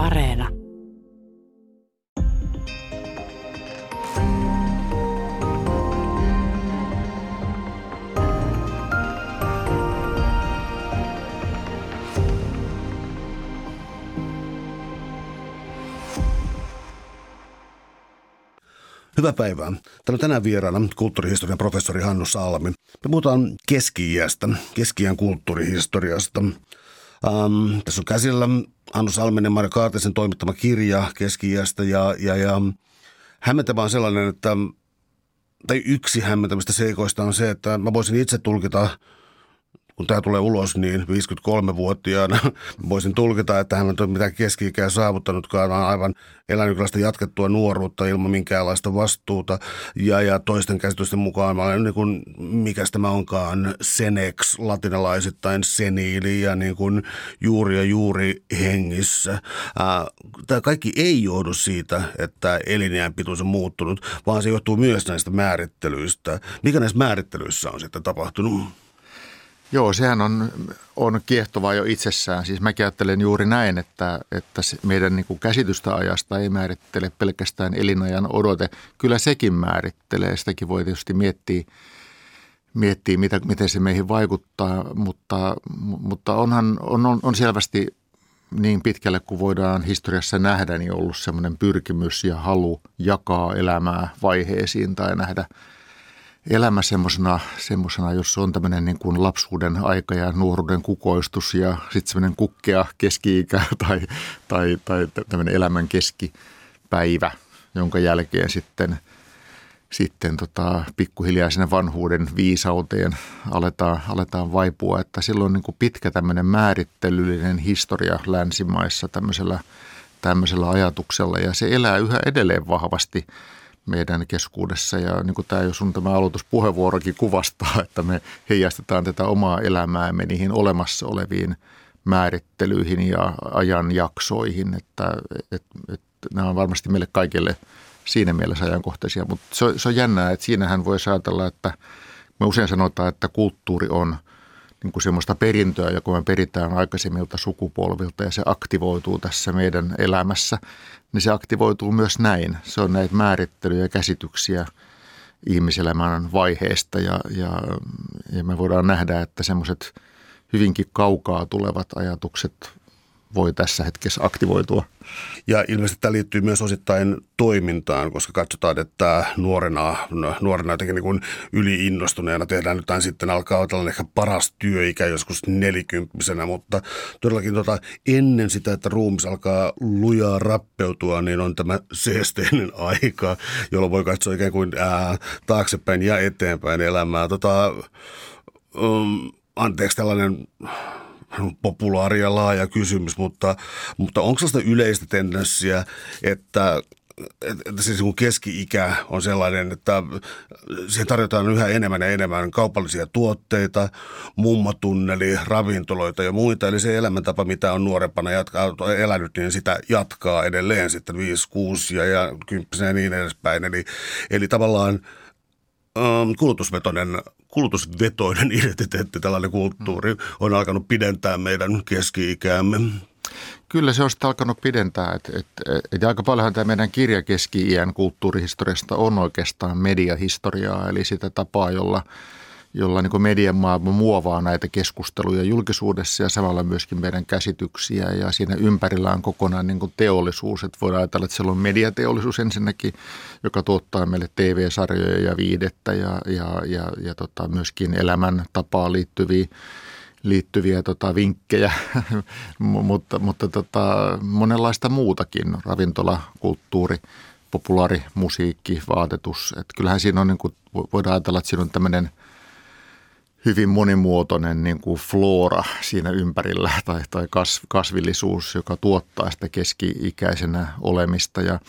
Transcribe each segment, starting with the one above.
Areena. Hyvää päivää. Täällä on tänään vieraana kulttuurihistorian professori Hannu Salmi. Me puhutaan keski-iästä, keski kulttuurihistoriasta. Ähm, tässä on käsillä Hannu Salmen ja Marja Kaartisen toimittama kirja keski-iästä ja, ja, ja hämmentävä on sellainen, että tai yksi hämmentämistä seikoista on se, että mä voisin itse tulkita – kun tämä tulee ulos, niin 53-vuotiaana voisin tulkita, että hän on mitään keski-ikää saavuttanutkaan, vaan aivan elänyt jatkettua nuoruutta ilman minkäänlaista vastuuta. Ja, ja toisten käsitysten mukaan mä olen niin kuin, mikä tämä onkaan, senex, latinalaisittain seniili ja niin kuin juuri ja juuri hengissä. Tämä kaikki ei johdu siitä, että elinjään pituus on muuttunut, vaan se johtuu myös näistä määrittelyistä. Mikä näissä määrittelyissä on sitten tapahtunut? Joo, sehän on, on kiehtovaa jo itsessään. Siis mä ajattelen juuri näin, että, että meidän niin kuin käsitystä ajasta ei määrittele pelkästään elinajan odote. Kyllä sekin määrittelee. Sitäkin voi tietysti miettiä, miettiä mitä, miten se meihin vaikuttaa, mutta, mutta onhan, on, on, on selvästi niin pitkälle kuin voidaan historiassa nähdä, niin ollut semmoinen pyrkimys ja halu jakaa elämää vaiheisiin tai nähdä – elämä semmoisena, semmosena, jos on tämmöinen niin kuin lapsuuden aika ja nuoruuden kukoistus ja sitten semmoinen kukkea keski-ikä tai, tai, tai tämmöinen elämän keskipäivä, jonka jälkeen sitten, sitten tota, pikkuhiljaa sinne vanhuuden viisauteen aletaan, aletaan vaipua. Että silloin niin kuin pitkä tämmöinen määrittelyllinen historia länsimaissa tämmöisellä, tämmöisellä ajatuksella ja se elää yhä edelleen vahvasti – meidän keskuudessa. Ja niin kuin tämä jo sun tämä aloituspuheenvuorokin kuvastaa, että me heijastetaan tätä omaa elämäämme niihin olemassa oleviin määrittelyihin ja ajanjaksoihin, että, että, että nämä on varmasti meille kaikille siinä mielessä ajankohtaisia. Mutta se, se on jännää, että siinähän voi ajatella, että me usein sanotaan, että kulttuuri on – niin kuin semmoista perintöä, joka me peritään aikaisemmilta sukupolvilta ja se aktivoituu tässä meidän elämässä, niin se aktivoituu myös näin. Se on näitä määrittelyjä ja käsityksiä ihmiselämän vaiheesta ja, ja, ja me voidaan nähdä, että semmoiset hyvinkin kaukaa tulevat ajatukset voi tässä hetkessä aktivoitua. Ja ilmeisesti tämä liittyy myös osittain toimintaan, koska katsotaan, että nuorena, nuorena jotenkin niin yliinnostuneena tehdään nyt sitten alkaa olla ehkä paras työikä joskus nelikymppisenä, mutta todellakin tota, ennen sitä, että ruumis alkaa lujaa rappeutua, niin on tämä seesteinen aika, jolloin voi katsoa ikään kuin ää, taaksepäin ja eteenpäin elämää. Tota, um, anteeksi tällainen populaari ja laaja kysymys, mutta, mutta onko sellaista yleistä tendenssiä, että että siis kun keski-ikä on sellainen, että siihen tarjotaan yhä enemmän ja enemmän kaupallisia tuotteita, mummatunneli, ravintoloita ja muita. Eli se elämäntapa, mitä on nuorempana jatkaa, elänyt, niin sitä jatkaa edelleen sitten 5, 6 ja, ja 10 ja niin edespäin. Eli, eli tavallaan ähm, kulutusvetoinen kulutusvetoinen identiteetti, tällainen kulttuuri, on alkanut pidentää meidän keski-ikäämme. Kyllä se on sitä alkanut pidentää. Et, et, et aika paljonhan tämä meidän kirja keski-iän kulttuurihistoriasta on oikeastaan mediahistoriaa, eli sitä tapaa, jolla – jolla niin median maailma muovaa näitä keskusteluja julkisuudessa ja samalla myöskin meidän käsityksiä. Ja siinä ympärillä on kokonaan niin kuin teollisuus. Että voidaan ajatella, että siellä on mediateollisuus ensinnäkin, joka tuottaa meille TV-sarjoja ja viidettä ja, ja, ja, ja tota, myöskin elämäntapaa liittyviä liittyviä tota, vinkkejä, mutta, mutta tota, monenlaista muutakin, ravintola, kulttuuri, populaarimusiikki, vaatetus. Et kyllähän siinä on, niin kuin, voidaan ajatella, että siinä on tämmöinen – hyvin monimuotoinen niin kuin flora siinä ympärillä tai, tai kasvillisuus, joka tuottaa sitä keski-ikäisenä olemista. Ja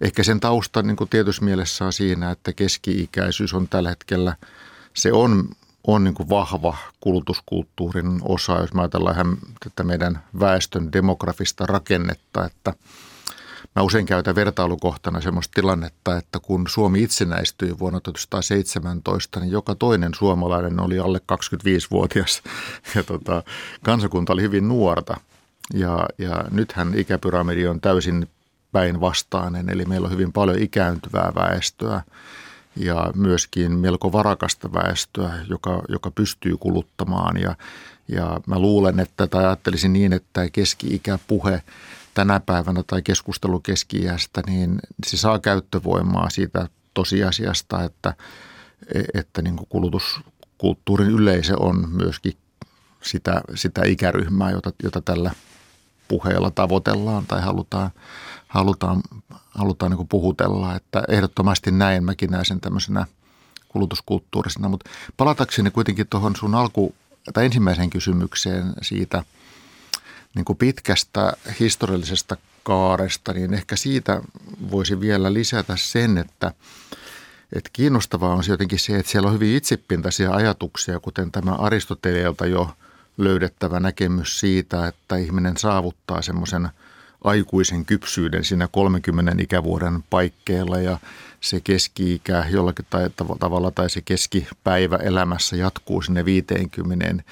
ehkä sen tausta niin kuin tietyssä mielessä on siinä, että keski-ikäisyys on tällä hetkellä, se on, on niin kuin vahva kulutuskulttuurin osa, jos me ajatellaan tätä meidän väestön demografista rakennetta, että – Mä usein käytän vertailukohtana sellaista tilannetta, että kun Suomi itsenäistyi vuonna 1917, niin joka toinen suomalainen oli alle 25-vuotias ja tota, kansakunta oli hyvin nuorta. Ja, ja nythän ikäpyramidi on täysin päinvastainen, eli meillä on hyvin paljon ikääntyvää väestöä ja myöskin melko varakasta väestöä, joka, joka pystyy kuluttamaan. Ja, ja mä luulen, että tai ajattelisin niin, että keski-ikäpuhe tänä päivänä tai keskustelu keski niin se saa käyttövoimaa siitä tosiasiasta, että, että niin kuin kulutuskulttuurin yleisö on myöskin sitä, sitä ikäryhmää, jota, jota tällä puheella tavoitellaan tai halutaan, halutaan, halutaan niin puhutella. Että ehdottomasti näin mäkin näen sen tämmöisenä kulutuskulttuurisena. Mutta palatakseni kuitenkin tuohon sun alku, tai ensimmäiseen kysymykseen siitä niin kuin pitkästä historiallisesta kaaresta, niin ehkä siitä voisi vielä lisätä sen, että, että kiinnostavaa on jotenkin se, että siellä on hyvin itsepintaisia ajatuksia, kuten tämä Aristoteleelta jo – löydettävä näkemys siitä, että ihminen saavuttaa semmoisen aikuisen kypsyyden siinä 30 ikävuoden paikkeilla ja se keski-ikä jollakin tavalla tai se keskipäivä elämässä jatkuu sinne 50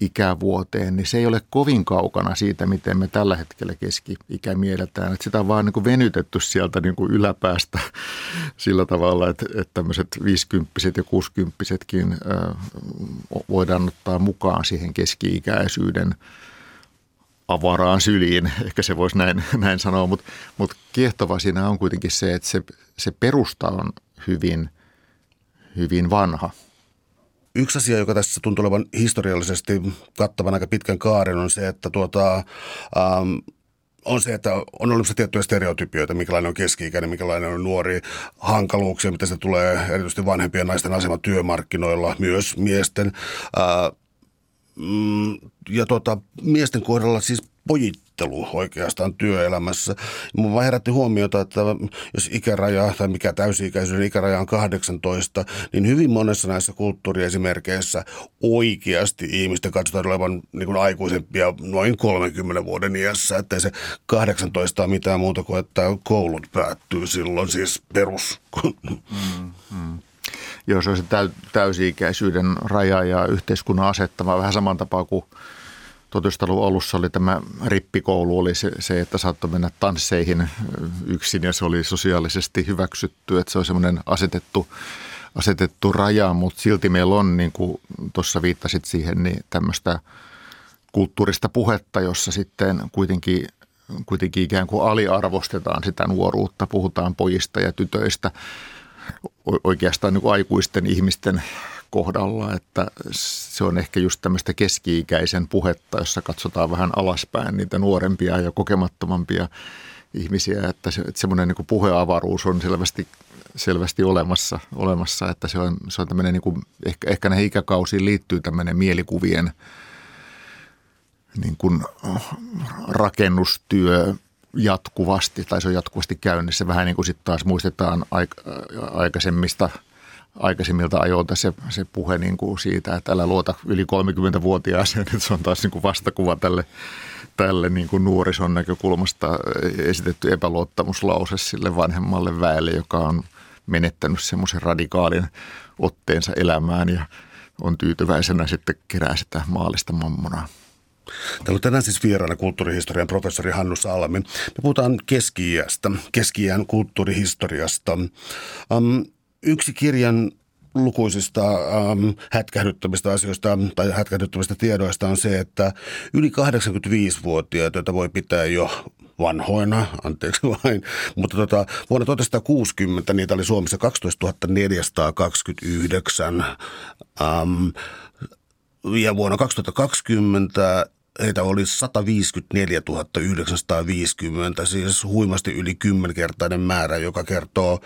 ikävuoteen, niin se ei ole kovin kaukana siitä, miten me tällä hetkellä keski-ikä mielletään. Että sitä on vaan niin kuin venytetty sieltä niin kuin yläpäästä sillä tavalla, että, että tämmöiset 50 ja 60 voidaan ottaa mukaan siihen keski-ikäisyyden avaraan syliin, ehkä se voisi näin, näin sanoa, mutta, mutta kiehtova siinä on kuitenkin se, että se, se perusta on hyvin, hyvin vanha – Yksi asia, joka tässä tuntuu olevan historiallisesti kattavan aika pitkän kaaren, on se, että tuota, ähm, on se, että on olemassa tiettyjä stereotypioita, minkälainen on keski-ikäinen, minkälainen on nuori, hankaluuksia, mitä se tulee erityisesti vanhempien naisten asema työmarkkinoilla, myös miesten. Äh, mm, ja tuota, miesten kohdalla siis pojittelu oikeastaan työelämässä. Mun vaan herätti huomiota, että jos ikäraja tai mikä täysi-ikäisyyden ikäraja on 18, niin hyvin monessa näissä kulttuuriesimerkkeissä oikeasti ihmisten katsotaan olevan niin kuin aikuisempia noin 30 vuoden iässä, ettei se 18 ole mitään muuta kuin, että koulut päättyy silloin, siis perus. Mm, mm. Joo, se täysi-ikäisyyden raja ja yhteiskunnan asettama vähän saman tapaa kuin 1900-luvun alussa oli tämä rippikoulu, oli se, se, että saattoi mennä tansseihin yksin ja se oli sosiaalisesti hyväksytty, että se on semmoinen asetettu, asetettu raja, mutta silti meillä on, niin kuin tuossa viittasit siihen, niin tämmöistä kulttuurista puhetta, jossa sitten kuitenkin, kuitenkin ikään kuin aliarvostetaan sitä nuoruutta, puhutaan pojista ja tytöistä, oikeastaan niin aikuisten ihmisten kohdalla, että se on ehkä just tämmöistä keski-ikäisen puhetta, jossa katsotaan vähän alaspäin niitä nuorempia ja kokemattomampia ihmisiä, että, se, että semmoinen niin puheavaruus on selvästi, selvästi olemassa, olemassa, että se on, se on tämmöinen, niin kuin, ehkä, ehkä näihin ikäkausiin liittyy tämmöinen mielikuvien niin kuin rakennustyö jatkuvasti, tai se on jatkuvasti käynnissä. Vähän niin kuin sitten taas muistetaan aikaisemmista – aikaisemmilta ajoilta se, se puhe niin kuin siitä, että älä luota yli 30-vuotiaaseen, että se on taas niin kuin vastakuva tälle, tälle niin kuin nuorison näkökulmasta esitetty epäluottamuslause sille vanhemmalle väelle, joka on menettänyt semmoisen radikaalin otteensa elämään ja on tyytyväisenä sitten kerää sitä maallista mammonaa. Täällä on tänään siis vieraana kulttuurihistorian professori Hannu Salmi. Me puhutaan keski-iästä, keski kulttuurihistoriasta. Um, yksi kirjan lukuisista ähm, hätkähdyttävistä asioista tai hätkähdyttävistä tiedoista on se, että yli 85-vuotiaita, joita voi pitää jo vanhoina, anteeksi vain, mutta tota, vuonna 1960 niitä oli Suomessa 12 429 ähm, ja vuonna 2020 heitä oli 154 950, siis huimasti yli kymmenkertainen määrä, joka kertoo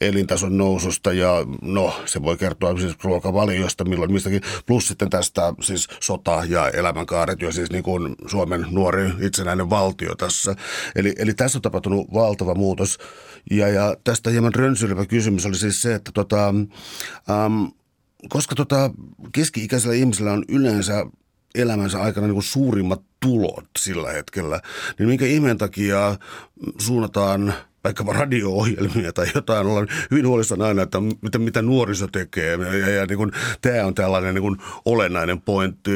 elintason noususta. Ja no se voi kertoa siis ruokavaliosta milloin mistäkin, plus sitten tästä siis sota ja elämänkaaret jo siis niin kuin Suomen nuori itsenäinen valtio tässä. Eli, eli tässä on tapahtunut valtava muutos. Ja, ja tästä hieman rönsyilevä kysymys oli siis se, että tota, ähm, koska tota, keski-ikäisellä ihmisellä on yleensä elämänsä aikana niin kuin suurimmat tulot sillä hetkellä, niin minkä ihmeen takia suunnataan vaikka radio-ohjelmia tai jotain, ollaan hyvin huolissaan aina, että mitä, mitä nuoriso tekee. Ja, ja, ja niin kuin, tämä on tällainen niin kuin olennainen pointti.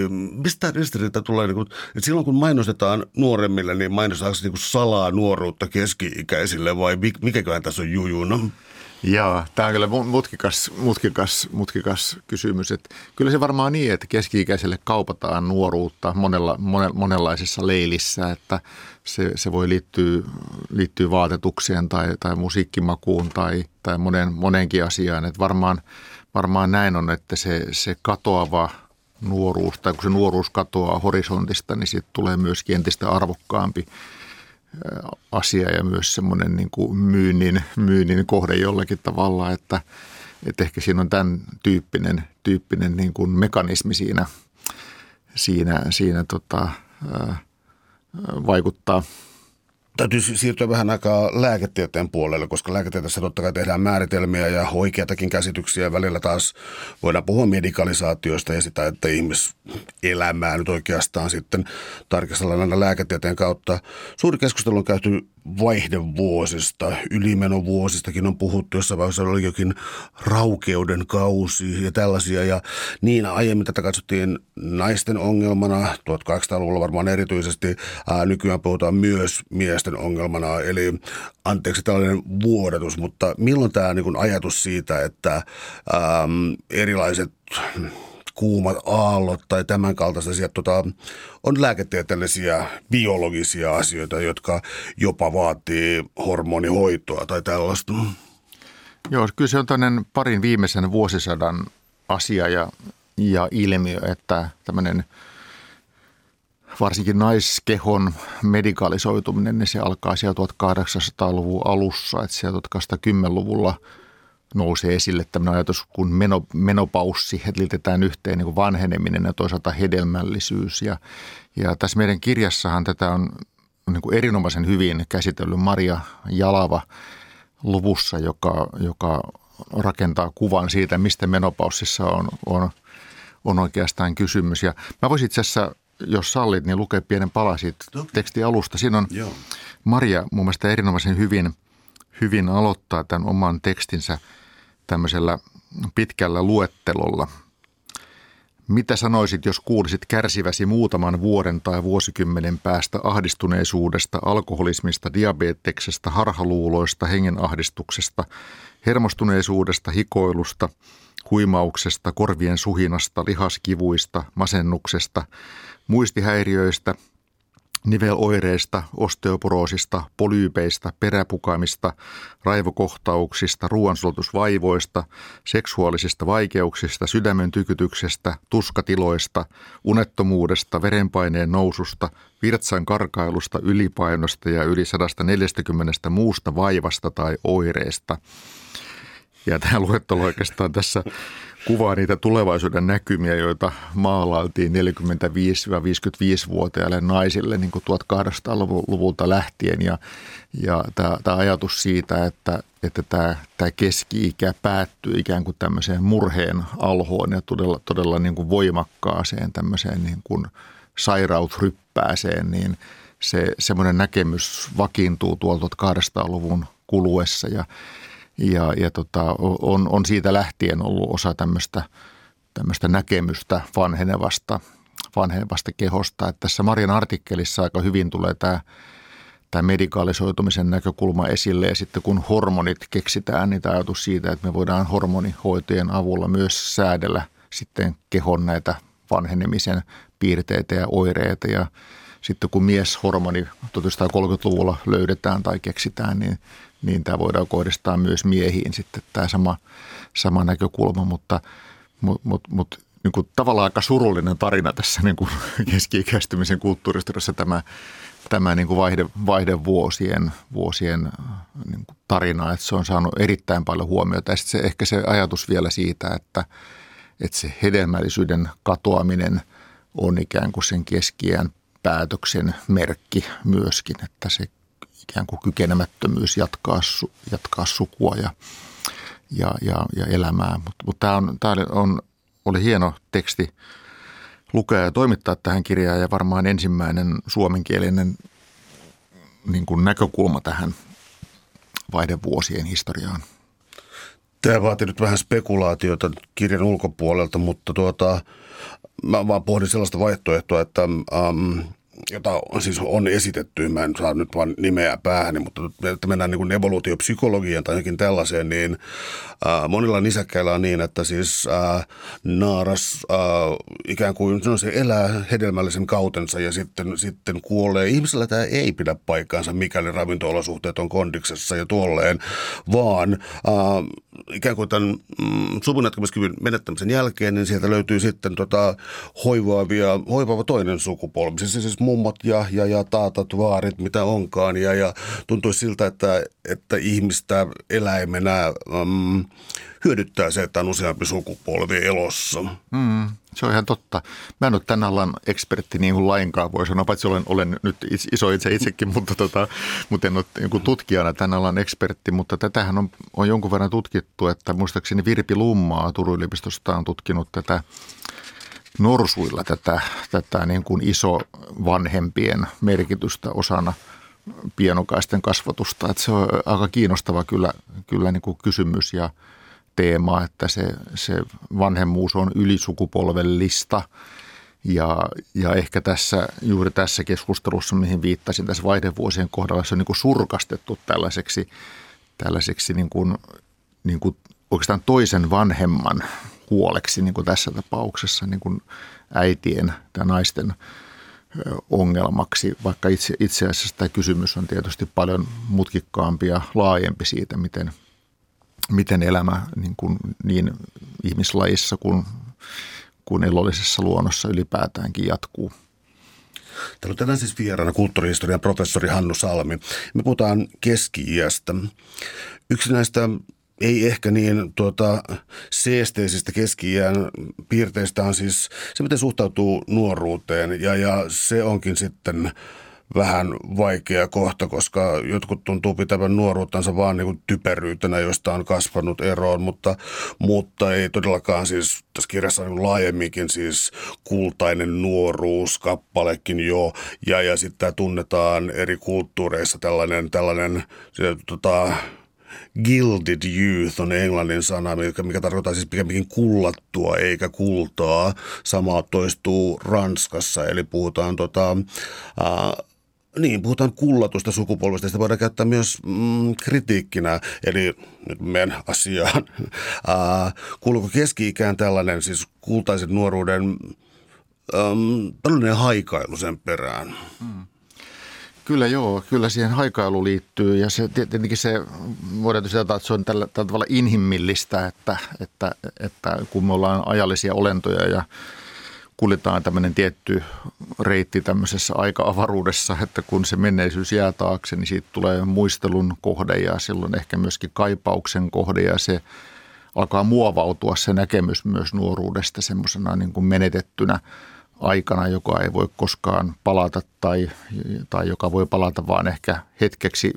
Mistä ristiriita tulee, niin kuin, että silloin kun mainostetaan nuoremmille, niin mainostetaanko niin kuin salaa nuoruutta keski-ikäisille vai mikäköhän tässä on jujuna? Joo, tämä on kyllä mutkikas, mutkikas, mutkikas kysymys. Että kyllä se varmaan niin, että keski-ikäiselle kaupataan nuoruutta monella, monenlaisissa leilissä, että se, se voi liittyä, liittyä vaatetukseen tai, tai musiikkimakuun tai, tai monen, monenkin asiaan. Että varmaan, varmaan näin on, että se, se katoava nuoruus tai kun se nuoruus katoaa horisontista, niin siitä tulee myös entistä arvokkaampi asia ja myös semmoinen niin kuin myynnin, myynnin kohde jollakin tavalla, että, että ehkä siinä on tämän tyyppinen, tyyppinen niin kuin mekanismi siinä, siinä, siinä tota, vaikuttaa – täytyy siirtyä vähän aikaa lääketieteen puolelle, koska lääketieteessä totta kai tehdään määritelmiä ja oikeatakin käsityksiä. Välillä taas voidaan puhua medikalisaatioista ja sitä, että ihmiselämää nyt oikeastaan sitten tarkastellaan aina lääketieteen kautta. Suuri keskustelu on käyty vaihdevuosista, ylimenovuosistakin on puhuttu, jossain vaiheessa oli jokin raukeuden kausi ja tällaisia. Ja niin aiemmin tätä katsottiin naisten ongelmana, 1800-luvulla varmaan erityisesti, ää, nykyään puhutaan myös miesten ongelmana, eli anteeksi tällainen vuodatus, mutta milloin tämä niin ajatus siitä, että ää, erilaiset kuumat aallot tai tämän kaltaisia tota, on lääketieteellisiä, biologisia asioita, jotka jopa vaatii hormonihoitoa tai tällaista. Joo, kyllä se on tämmöinen parin viimeisen vuosisadan asia ja, ja ilmiö, että tämmöinen varsinkin naiskehon medikalisoituminen, niin se alkaa siellä 1800-luvun alussa, että siellä 1810-luvulla – nousee esille tämmöinen ajatus kuin meno, menopaussi, että liitetään yhteen niin vanheneminen ja toisaalta hedelmällisyys. Ja, ja tässä meidän kirjassahan tätä on niin kuin erinomaisen hyvin käsitellyt Maria Jalava luvussa, joka, joka rakentaa kuvan siitä, mistä menopaussissa on, on, on oikeastaan kysymys. Ja mä voisin itse asiassa, jos sallit, niin lukea pienen pala siitä tekstin alusta. Siinä on Joo. Maria mun mielestä erinomaisen hyvin, hyvin aloittaa tämän oman tekstinsä – tämmöisellä pitkällä luettelolla. Mitä sanoisit, jos kuulisit kärsiväsi muutaman vuoden tai vuosikymmenen päästä ahdistuneisuudesta, alkoholismista, diabeteksesta, harhaluuloista, hengenahdistuksesta, hermostuneisuudesta, hikoilusta, huimauksesta, korvien suhinasta, lihaskivuista, masennuksesta, muistihäiriöistä – niveloireista, osteoporoosista, polyypeistä, peräpukamista, raivokohtauksista, ruoansulatusvaivoista, seksuaalisista vaikeuksista, sydämen tykytyksestä, tuskatiloista, unettomuudesta, verenpaineen noususta, virtsan karkailusta, ylipainosta ja yli 140 muusta vaivasta tai oireesta. Ja tämä luettelo oikeastaan tässä kuvaa niitä tulevaisuuden näkymiä, joita maalailtiin 45-55-vuotiaille naisille niin kuin 1800-luvulta lähtien. Ja, ja tämä, tämä ajatus siitä, että, että tämä, tämä keski-ikä päättyy ikään kuin tämmöiseen murheen alhoon ja todella, todella niin kuin voimakkaaseen tämmöiseen niin kuin sairausryppääseen, niin se semmoinen näkemys vakiintuu tuolta 1800-luvun kuluessa ja ja, ja tota, on, on siitä lähtien ollut osa tämmöistä, tämmöistä näkemystä vanhenevasta, vanhenevasta kehosta. Että tässä Marian artikkelissa aika hyvin tulee tämä, tämä medikaalisoitumisen näkökulma esille ja sitten kun hormonit keksitään, niin tämä ajatus siitä, että me voidaan hormonihoitojen avulla myös säädellä sitten kehon näitä vanhenemisen piirteitä ja oireita ja sitten kun mieshormoni 1930-luvulla löydetään tai keksitään, niin niin tämä voidaan kohdistaa myös miehiin sitten tämä sama, sama näkökulma, mutta mut, mut, mut, niin kuin tavallaan aika surullinen tarina tässä niin kuin keski-ikäistymisen kulttuuristossa tämä, tämä niin kuin vaihde, vaihdevuosien vuosien, niin kuin tarina, että se on saanut erittäin paljon huomiota. Ja se, ehkä se ajatus vielä siitä, että, että se hedelmällisyyden katoaminen on ikään kuin sen keskiään päätöksen merkki myöskin, että se ikään kuin kykenemättömyys jatkaa, jatkaa sukua ja, ja, ja, ja elämää. Mutta mut tämä on, tää on, oli hieno teksti lukea ja toimittaa tähän kirjaan ja varmaan ensimmäinen suomenkielinen niin kuin näkökulma tähän, vaihdevuosien historiaan. Tämä vaatii nyt vähän spekulaatiota kirjan ulkopuolelta, mutta tuota, mä vaan pohdin sellaista vaihtoehtoa, että ähm, jota on, siis on esitetty, mä en saa nyt vaan nimeä päähän, mutta että mennään niin kuin evoluutiopsykologiaan tai jokin tällaiseen, niin äh, monilla nisäkkäillä on niin, että siis äh, naaras äh, ikään kuin no se elää hedelmällisen kautensa ja sitten, sitten kuolee. Ihmisellä tämä ei pidä paikkaansa, mikäli ravinto-olosuhteet on kondiksessa ja tuolleen, vaan äh, ikään kuin tämän mm, suvunnatkomiskyvyn menettämisen jälkeen, niin sieltä löytyy sitten tota, hoivaavia, hoivaava toinen sukupolvi. Siis, siis mummot ja, ja, ja taatat, vaarit, mitä onkaan. Ja, ja tuntuu siltä, että, että ihmistä eläimenä mm, hyödyttää se, että on useampi sukupolvi elossa. Mm, se on ihan totta. Mä en ole tämän alan ekspertti niin kuin lainkaan, voi sanoa, paitsi olen, olen nyt iso itse itsekin, mutta, tota, mutta en ole niin tutkijana tämän alan ekspertti, mutta tätähän on, on jonkun verran tutkittu, että muistaakseni Virpi Lummaa Turun yliopistosta on tutkinut tätä norsuilla tätä, tätä niin kuin iso vanhempien merkitystä osana pienokaisten kasvatusta. Että se on aika kiinnostava kyllä, kyllä niin kuin kysymys ja teema, että se, se vanhemmuus on ylisukupolvellista. Ja, ja ehkä tässä, juuri tässä keskustelussa, mihin viittasin tässä vaihdevuosien kohdalla, se on niin kuin surkastettu tällaiseksi, tällaiseksi niin kuin, niin kuin oikeastaan toisen vanhemman huoleksi niin kuin tässä tapauksessa niin kuin äitien tai naisten ongelmaksi, vaikka itse, itse asiassa tämä kysymys on tietysti paljon mutkikkaampi ja laajempi siitä, miten, miten elämä niin, kuin, niin ihmislajissa kuin, kuin elollisessa luonnossa ylipäätäänkin jatkuu. Täällä on tänään siis vieraana kulttuurihistorian professori Hannu Salmi. Me puhutaan keski-iästä. Yksi näistä ei ehkä niin tuota, seesteisistä keski piirteistä on siis se, miten suhtautuu nuoruuteen. Ja, ja se onkin sitten vähän vaikea kohta, koska jotkut tuntuu pitävän nuoruuttansa vaan niin kuin typeryytenä, josta on kasvanut eroon, mutta, mutta ei todellakaan siis tässä kirjassa niin laajemminkin siis kultainen nuoruus, kappalekin jo, ja, ja sitten tunnetaan eri kulttuureissa tällainen, tällainen se, tota, Gilded youth on englannin sana, mikä, mikä tarkoittaa siis pikemminkin kullattua eikä kultaa. Sama toistuu Ranskassa, eli puhutaan tota, äh, niin, puhutaan kullatusta sukupolvesta. Sitä voidaan käyttää myös mm, kritiikkinä, eli nyt meidän asiaan. Äh, kuuluuko keski-ikään tällainen siis kultaisen nuoruuden ähm, tällainen haikailu sen perään? Mm. Kyllä joo, kyllä siihen haikailu liittyy ja se tietenkin se voidaan tietysti että se on tällä, tällä tavalla inhimillistä, että, että, että kun me ollaan ajallisia olentoja ja kuljetaan tämmöinen tietty reitti tämmöisessä aika-avaruudessa, että kun se menneisyys jää taakse, niin siitä tulee muistelun kohde ja silloin ehkä myöskin kaipauksen kohde ja se alkaa muovautua se näkemys myös nuoruudesta semmoisena niin kuin menetettynä aikana, joka ei voi koskaan palata tai, tai joka voi palata vaan ehkä hetkeksi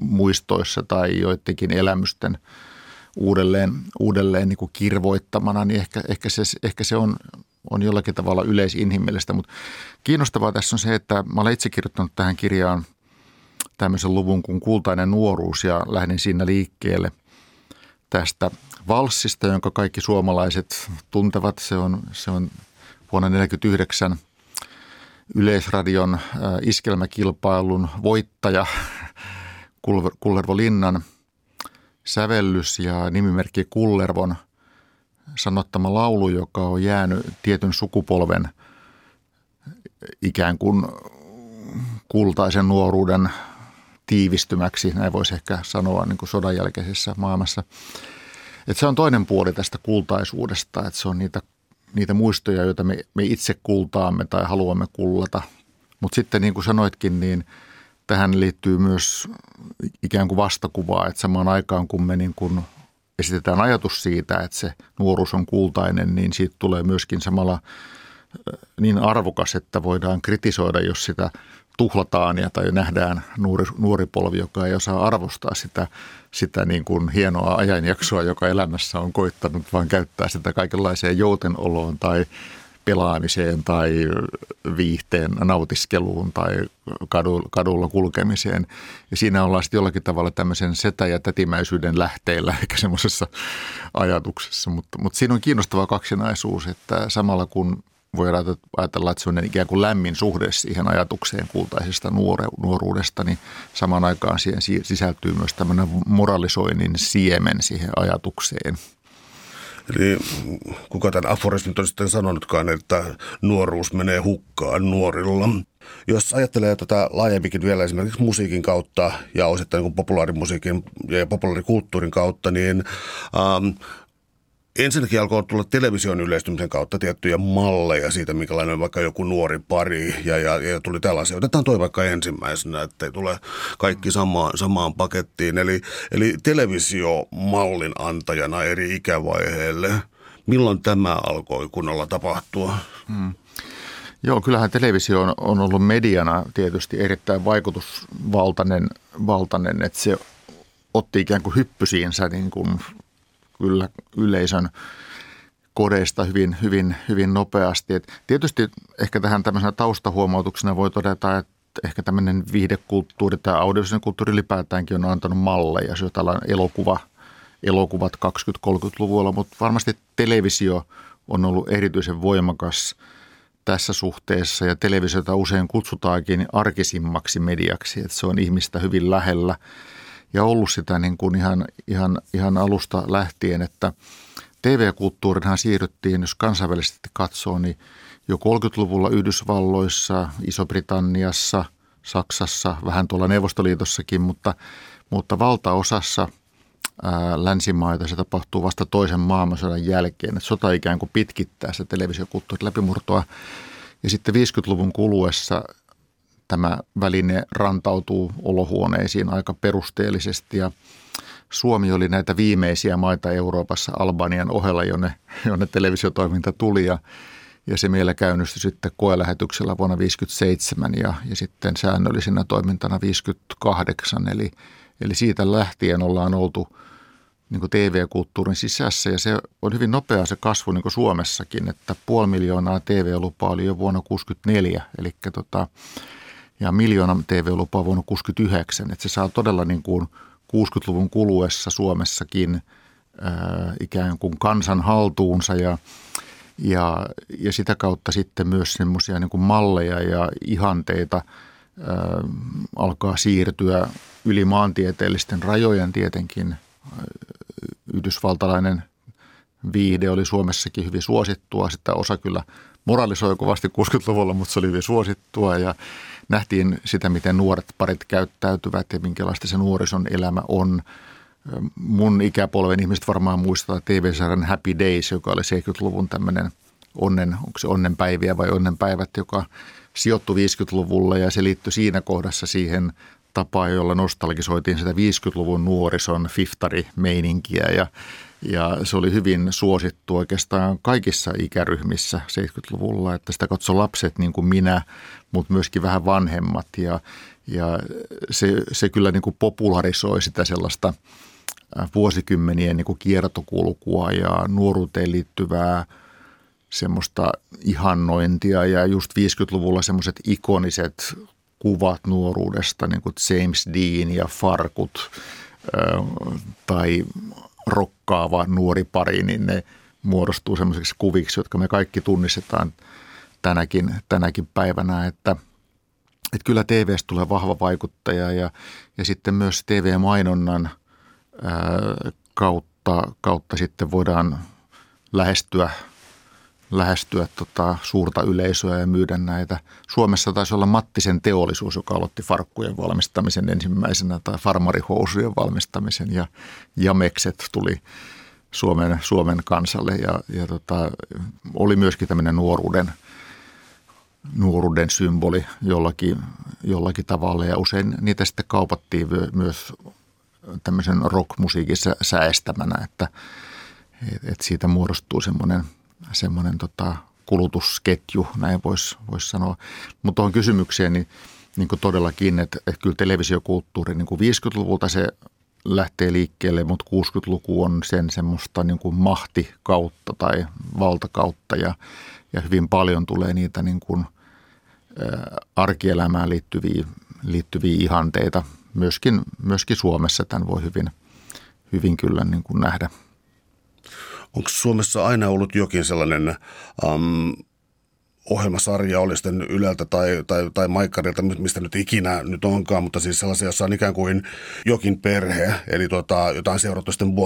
muistoissa tai joidenkin elämysten uudelleen, uudelleen niin kuin kirvoittamana, niin ehkä, ehkä, se, ehkä se on, on jollakin tavalla yleisinhimillistä. Mutta kiinnostavaa tässä on se, että mä olen itse kirjoittanut tähän kirjaan tämmöisen luvun kuin Kultainen nuoruus ja lähdin siinä liikkeelle tästä valssista, jonka kaikki suomalaiset tuntevat. Se on, se on vuonna 1949 Yleisradion iskelmäkilpailun voittaja Kullervo Linnan sävellys ja nimimerkki Kullervon sanottama laulu, joka on jäänyt tietyn sukupolven ikään kuin kultaisen nuoruuden tiivistymäksi, näin voisi ehkä sanoa niin kuin sodan jälkeisessä maailmassa. Että se on toinen puoli tästä kultaisuudesta, että se on niitä niitä muistoja, joita me, me itse kultaamme tai haluamme kullata. Mutta sitten niin kuin sanoitkin, niin tähän liittyy myös ikään kuin vastakuvaa, että samaan aikaan kun me niin kuin esitetään ajatus siitä, että se nuoruus on kultainen, niin siitä tulee myöskin samalla niin arvokas, että voidaan kritisoida, jos sitä tuhlataan ja tai nähdään nuori, nuori polvi, joka ei osaa arvostaa sitä, sitä niin kuin hienoa ajanjaksoa, joka elämässä on koittanut, vaan käyttää sitä kaikenlaiseen joutenoloon tai pelaamiseen tai viihteen nautiskeluun tai kadulla, kulkemiseen. Ja siinä ollaan sitten jollakin tavalla tämmöisen setä- ja tätimäisyyden lähteillä, eikä semmoisessa ajatuksessa. Mutta, mutta siinä on kiinnostava kaksinaisuus, että samalla kun voi ajatella, että se on ikään kuin lämmin suhde siihen ajatukseen kultaisesta nuore, nuoruudesta, niin samaan aikaan siihen sisältyy myös tämmöinen moralisoinnin siemen siihen ajatukseen. Eli kuka tämän aforismin on sitten sanonutkaan, että nuoruus menee hukkaan nuorilla. Jos ajattelee tätä laajempikin vielä esimerkiksi musiikin kautta ja osittain niin populaarimusiikin ja populaarikulttuurin kautta, niin ähm, Ensinnäkin alkoi tulla television yleistymisen kautta tiettyjä malleja siitä, minkälainen vaikka joku nuori pari ja, ja, ja tuli tällaisia. Otetaan toi vaikka ensimmäisenä, ettei tule kaikki samaan, samaan pakettiin. Eli, eli televisiomallin antajana eri ikävaiheille. Milloin tämä alkoi kunnolla tapahtua? Hmm. Joo, kyllähän televisio on, on ollut mediana tietysti erittäin vaikutusvaltainen, valtainen, että se otti ikään kuin hyppysiinsä niin kuin kyllä yleisön kodeista hyvin, hyvin, hyvin nopeasti. Et tietysti ehkä tähän tämmöisenä taustahuomautuksena voi todeta, että ehkä tämmöinen viihdekulttuuri tai audiovisuaalinen kulttuuri ylipäätäänkin on antanut malleja, jos jotain elokuva, elokuvat 20-30-luvulla, mutta varmasti televisio on ollut erityisen voimakas tässä suhteessa. Ja televisiota usein kutsutaankin arkisimmaksi mediaksi, että se on ihmistä hyvin lähellä – ja ollut sitä niin kuin ihan, ihan, ihan alusta lähtien, että TV-kulttuurinhan siirryttiin, jos kansainvälisesti katsoo, niin jo 30-luvulla Yhdysvalloissa, Iso-Britanniassa, Saksassa, vähän tuolla Neuvostoliitossakin, mutta, mutta valtaosassa ää, länsimaita se tapahtuu vasta toisen maailmansodan jälkeen. Että sota ikään kuin pitkittää sitä televisiokulttuurin läpimurtoa. Ja sitten 50-luvun kuluessa tämä väline rantautuu olohuoneisiin aika perusteellisesti ja Suomi oli näitä viimeisiä maita Euroopassa Albanian ohella, jonne, jonne televisiotoiminta tuli ja, ja se meillä käynnistyi sitten koelähetyksellä vuonna 1957 ja, ja sitten säännöllisenä toimintana 58. Eli, eli siitä lähtien ollaan oltu niin TV-kulttuurin sisässä ja se on hyvin nopea se kasvu niin Suomessakin, että puoli miljoonaa TV-lupaa oli jo vuonna 1964, eli tota, ja miljoona TV-lupaa vuonna 1969. Että se saa todella niin kuin 60-luvun kuluessa Suomessakin ää, ikään kuin kansan haltuunsa ja, ja, ja sitä kautta sitten myös semmoisia niin malleja ja ihanteita ää, alkaa siirtyä yli maantieteellisten rajojen tietenkin. Yhdysvaltalainen viihde oli Suomessakin hyvin suosittua. Sitä osa kyllä moralisoi kovasti 60-luvulla, mutta se oli hyvin suosittua ja nähtiin sitä, miten nuoret parit käyttäytyvät ja minkälaista se nuorison elämä on. Mun ikäpolven ihmiset varmaan muistaa TV-sarjan Happy Days, joka oli 70-luvun tämmöinen onnen, onko se onnenpäiviä vai onnenpäivät, joka sijoittui 50-luvulle ja se liittyi siinä kohdassa siihen tapaan, jolla nostalgisoitiin sitä 50-luvun nuorison fiftari-meininkiä ja ja se oli hyvin suosittu oikeastaan kaikissa ikäryhmissä 70-luvulla, että sitä katsoi lapset niin kuin minä, mutta myöskin vähän vanhemmat. Ja, ja se, se kyllä niin kuin popularisoi sitä sellaista vuosikymmenien niin kuin kiertokulkua ja nuoruuteen liittyvää semmoista ihannointia ja just 50-luvulla semmoiset ikoniset kuvat nuoruudesta, niin kuin James Dean ja Farkut tai rokkaava nuori pari, niin ne muodostuu semmoiseksi kuviksi, jotka me kaikki tunnistetaan tänäkin, tänäkin päivänä, että, että kyllä TVstä tulee vahva vaikuttaja ja, ja sitten myös TV-mainonnan ää, kautta, kautta sitten voidaan lähestyä lähestyä tota suurta yleisöä ja myydä näitä. Suomessa taisi olla Mattisen teollisuus, joka aloitti farkkujen valmistamisen ensimmäisenä tai farmarihousujen valmistamisen ja Jamekset tuli Suomen, Suomen kansalle ja, ja tota, oli myöskin tämmöinen nuoruuden, nuoruuden symboli jollakin, jollakin tavalla ja usein niitä sitten kaupattiin myös tämmöisen rockmusiikin säästämänä, että, että siitä muodostuu semmoinen – semmoinen tota, kulutusketju, näin voisi vois sanoa. Mutta tuohon kysymykseen, niin, niin kuin todellakin, että, että kyllä televisiokulttuuri niin kuin 50-luvulta se lähtee liikkeelle, mutta 60-luku on sen semmoista niin kuin mahtikautta tai valtakautta ja, ja hyvin paljon tulee niitä niin kuin, ä, arkielämään liittyviä, liittyviä ihanteita. Myöskin, myöskin Suomessa tämän voi hyvin, hyvin kyllä niin kuin nähdä. Onko Suomessa aina ollut jokin sellainen um, ohjelmasarja, oli sitten Yleltä tai, tai, tai Maikkarilta, mistä nyt ikinä nyt onkaan, mutta siis sellaisia, jossa on ikään kuin jokin perhe, eli tota, jotain seurattu sitten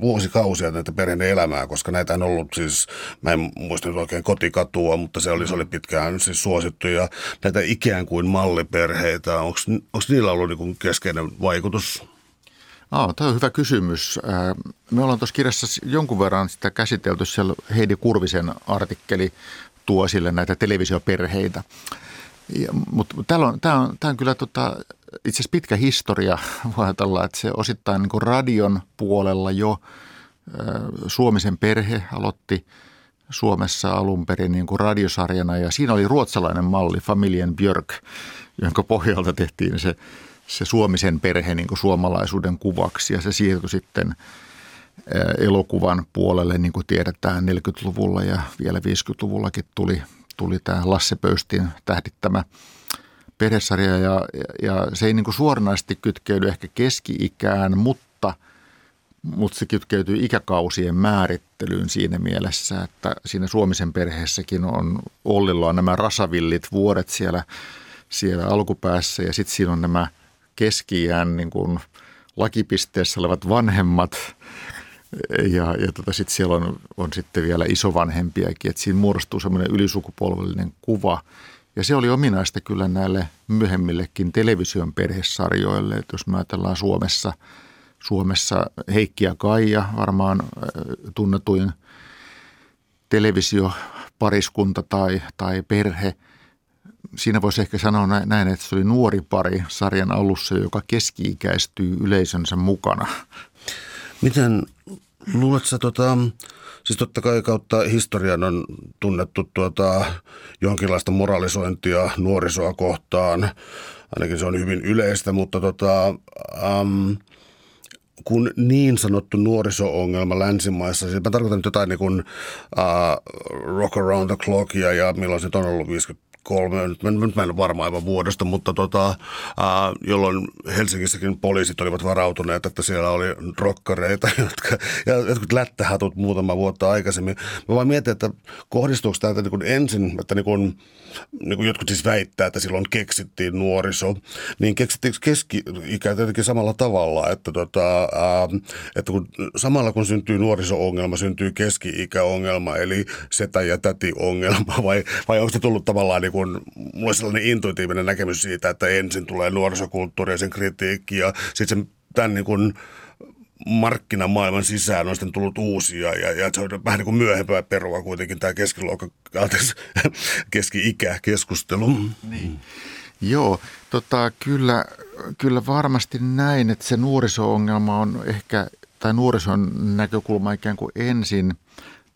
vuosikausia näitä perheen elämää, koska näitä on ollut siis, mä en muista nyt oikein kotikatua, mutta se oli, se oli pitkään siis suosittu, ja näitä ikään kuin malliperheitä, onko niillä ollut niin keskeinen vaikutus? Oh, tämä on hyvä kysymys. Me ollaan tuossa kirjassa jonkun verran sitä käsitelty, siellä Heidi Kurvisen artikkeli tuo sille näitä televisioperheitä. Ja, mutta täällä on, tämä, on, tämä on kyllä tota, itse asiassa pitkä historia, voi ajatella, että se osittain niin radion puolella jo Suomisen perhe aloitti Suomessa alun perin niin kuin radiosarjana ja siinä oli ruotsalainen malli, Familien Björk, jonka pohjalta tehtiin se, se Suomisen perhe niin kuin suomalaisuuden kuvaksi. Ja se siirtyi sitten – elokuvan puolelle, niin kuin tiedetään 40-luvulla ja vielä 50-luvullakin tuli, tuli tämä Lasse Pöystin tähdittämä perhesarja. Ja, ja se ei niin kuin suoranaisesti kytkeydy ehkä keski-ikään, mutta, mutta se kytkeytyy ikäkausien määrittelyyn siinä mielessä, että siinä Suomisen perheessäkin on Ollilla on nämä rasavillit vuodet siellä, siellä alkupäässä. Ja sitten siinä on nämä keski niin kuin lakipisteessä olevat vanhemmat ja, ja tota, sitten siellä on, on sitten vielä isovanhempiakin, että siinä muodostuu semmoinen ylisukupolvellinen kuva. Ja se oli ominaista kyllä näille myöhemmillekin television perhesarjoille, että jos me ajatellaan Suomessa, Suomessa Heikki ja Kaija, varmaan äh, tunnetuin televisiopariskunta tai, tai perhe. Siinä voisi ehkä sanoa näin, että se oli nuori pari sarjan alussa, joka keski-ikäistyy yleisönsä mukana. Miten luuletko tota, siis totta kai kautta historian on tunnettu tuota, jonkinlaista moralisointia nuorisoa kohtaan, ainakin se on hyvin yleistä, mutta tota, um, kun niin sanottu nuoriso-ongelma länsimaissa, siis mä tarkoitan nyt jotain niin kuin uh, Rock Around the Clockia ja milloin se on ollut 50 kolme, nyt nyt mä en ole varma aivan vuodesta, mutta tota, ää, jolloin Helsingissäkin poliisit olivat varautuneet, että siellä oli rokkareita jotka, ja jotkut lättähatut muutama vuotta aikaisemmin. Mä vaan mietin, että kohdistuuko tämä niin ensin, että niin kuin, niin kuin jotkut siis väittää, että silloin keksittiin nuoriso, niin keksittiinkö keski-ikä jotenkin samalla tavalla, että, tota, ää, että kun, samalla kun syntyy nuoriso-ongelma, syntyy keski-ikäongelma, eli setä- ja täti-ongelma, vai, vai onko se tullut tavallaan niin kuin, mulla on sellainen intuitiivinen näkemys siitä, että ensin tulee nuorisokulttuuri ja sen kritiikki ja sitten tämän niin kuin, markkinamaailman sisään on sitten tullut uusia ja, ja se on vähän niin kuin myöhempää perua kuitenkin tämä keskiluokka, keski-ikä keskustelu. Niin. Joo, tota, kyllä, kyllä varmasti näin, että se nuoriso-ongelma on ehkä, tai nuorison näkökulma ikään kuin ensin,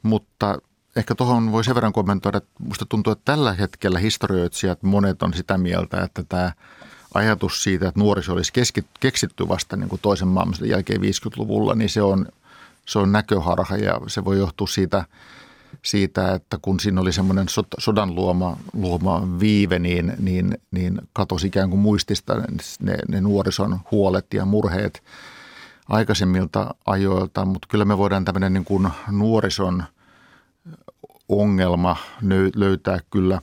mutta ehkä tuohon voi sen verran kommentoida, että minusta tuntuu, että tällä hetkellä historioitsijat monet on sitä mieltä, että tämä ajatus siitä, että nuoriso olisi keksitty vasta niin kuin toisen maailmansodan jälkeen 50-luvulla, niin se on, se on näköharha ja se voi johtua siitä, siitä että kun siinä oli semmoinen sodan luoma, luoma viive, niin, niin, niin katosi ikään kuin muistista ne, ne nuorison huolet ja murheet aikaisemmilta ajoilta, mutta kyllä me voidaan tämmöinen niin kuin nuorison – ongelma löytää kyllä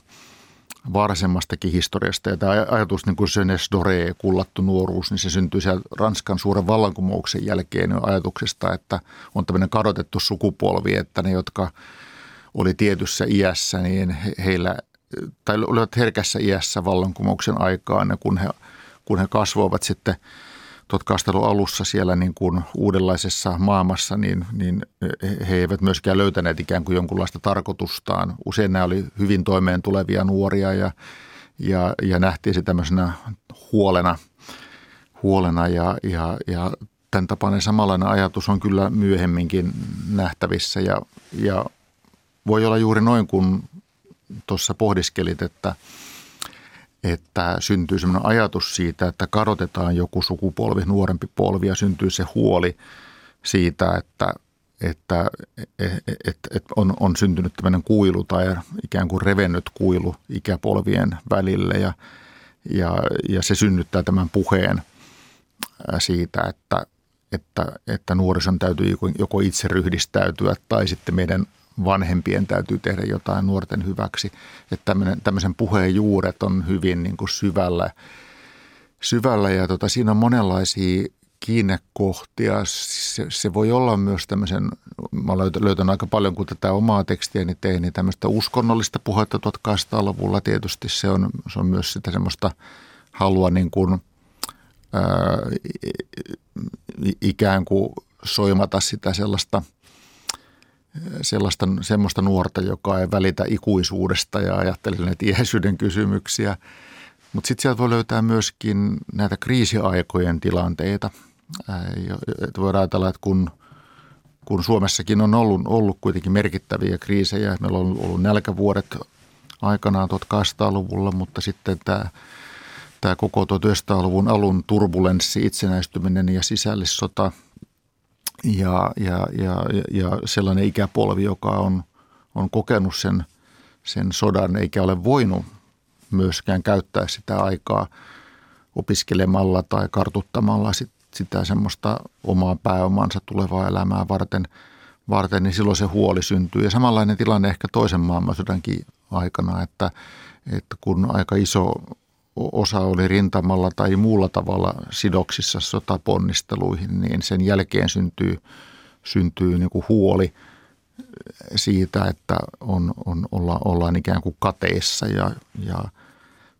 varsemmastakin historiasta. Ja tämä ajatus niin kuin Senes Dore, kullattu nuoruus, niin se syntyi siellä Ranskan suuren vallankumouksen jälkeen ajatuksesta, että on tämmöinen kadotettu sukupolvi, että ne, jotka oli tietyssä iässä, niin heillä, tai olivat herkässä iässä vallankumouksen aikaan, ja kun he, kun he kasvoivat sitten – tuot alussa siellä niin kuin uudenlaisessa maailmassa, niin, niin he eivät myöskään löytäneet ikään kuin jonkunlaista tarkoitustaan. Usein nämä oli hyvin toimeen tulevia nuoria ja, ja, ja nähtiin se tämmöisenä huolena, huolena ja, ja, ja tämän tapainen samanlainen ajatus on kyllä myöhemminkin nähtävissä ja, ja voi olla juuri noin kuin tuossa pohdiskelit, että – että syntyy sellainen ajatus siitä, että kadotetaan joku sukupolvi, nuorempi polvi ja syntyy se huoli siitä, että, että et, et, on, on syntynyt tämmöinen kuilu tai ikään kuin revennyt kuilu ikäpolvien välille ja, ja, ja se synnyttää tämän puheen siitä, että, että, että nuorison täytyy joko itse ryhdistäytyä tai sitten meidän vanhempien täytyy tehdä jotain nuorten hyväksi. Että tämmöinen, tämmöisen puheen juuret on hyvin niin kuin syvällä, syvällä ja tota, siinä on monenlaisia kiinnekohtia. Se, se voi olla myös tämmöisen, mä olen löytänyt aika paljon, kun tätä omaa tekstiäni tein, niin tämmöistä uskonnollista puhetta 1800-luvulla tietysti se on, se on myös sitä semmoista halua niin kuin, ää, ikään kuin soimata sitä sellaista – sellaista, semmoista nuorta, joka ei välitä ikuisuudesta ja ajattelee näitä iäisyyden kysymyksiä. Mutta sitten sieltä voi löytää myöskin näitä kriisiaikojen tilanteita. Että voidaan ajatella, että kun, kun Suomessakin on ollut, ollut kuitenkin merkittäviä kriisejä, meillä on ollut nälkävuodet aikanaan 1800-luvulla, mutta sitten tämä tämä koko 1900-luvun alun turbulenssi, itsenäistyminen ja sisällissota – ja, ja, ja, ja sellainen ikäpolvi, joka on, on kokenut sen, sen sodan eikä ole voinut myöskään käyttää sitä aikaa opiskelemalla tai kartuttamalla sit, sitä semmoista omaa pääomansa tulevaa elämää varten, varten, niin silloin se huoli syntyy. Ja samanlainen tilanne ehkä toisen maailmansodankin aikana, että, että kun aika iso osa oli rintamalla tai muulla tavalla sidoksissa sotaponnisteluihin, niin sen jälkeen syntyy, syntyy niin kuin huoli siitä, että on, on, olla, ollaan ikään kuin kateessa ja, ja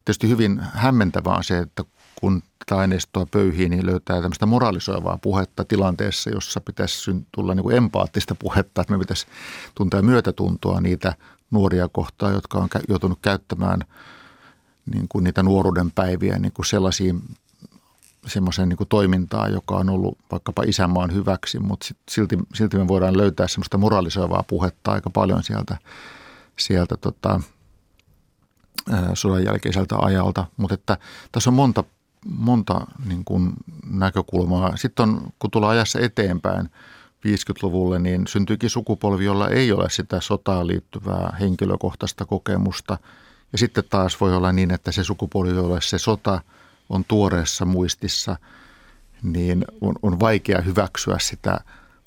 tietysti hyvin hämmentävää on se, että kun tätä aineistoa pöyhii, niin löytää tämmöistä moralisoivaa puhetta tilanteessa, jossa pitäisi tulla niin kuin empaattista puhetta, että me pitäisi tuntea myötätuntoa niitä nuoria kohtaan, jotka on joutunut käyttämään – niin kuin niitä nuoruuden päiviä niin kuin sellaisiin semmoiseen niin toimintaan, joka on ollut vaikkapa isänmaan hyväksi, mutta silti, silti me voidaan löytää semmoista moralisoivaa puhetta aika paljon sieltä, sieltä tota, sodan jälkeiseltä ajalta. Mutta että tässä on monta, monta niin kuin näkökulmaa. Sitten on, kun tullaan ajassa eteenpäin 50-luvulle, niin syntyykin sukupolvi, jolla ei ole sitä sotaan liittyvää henkilökohtaista kokemusta – ja sitten taas voi olla niin, että se sukupuoli, jolle se sota on tuoreessa muistissa, niin on, on vaikea hyväksyä sitä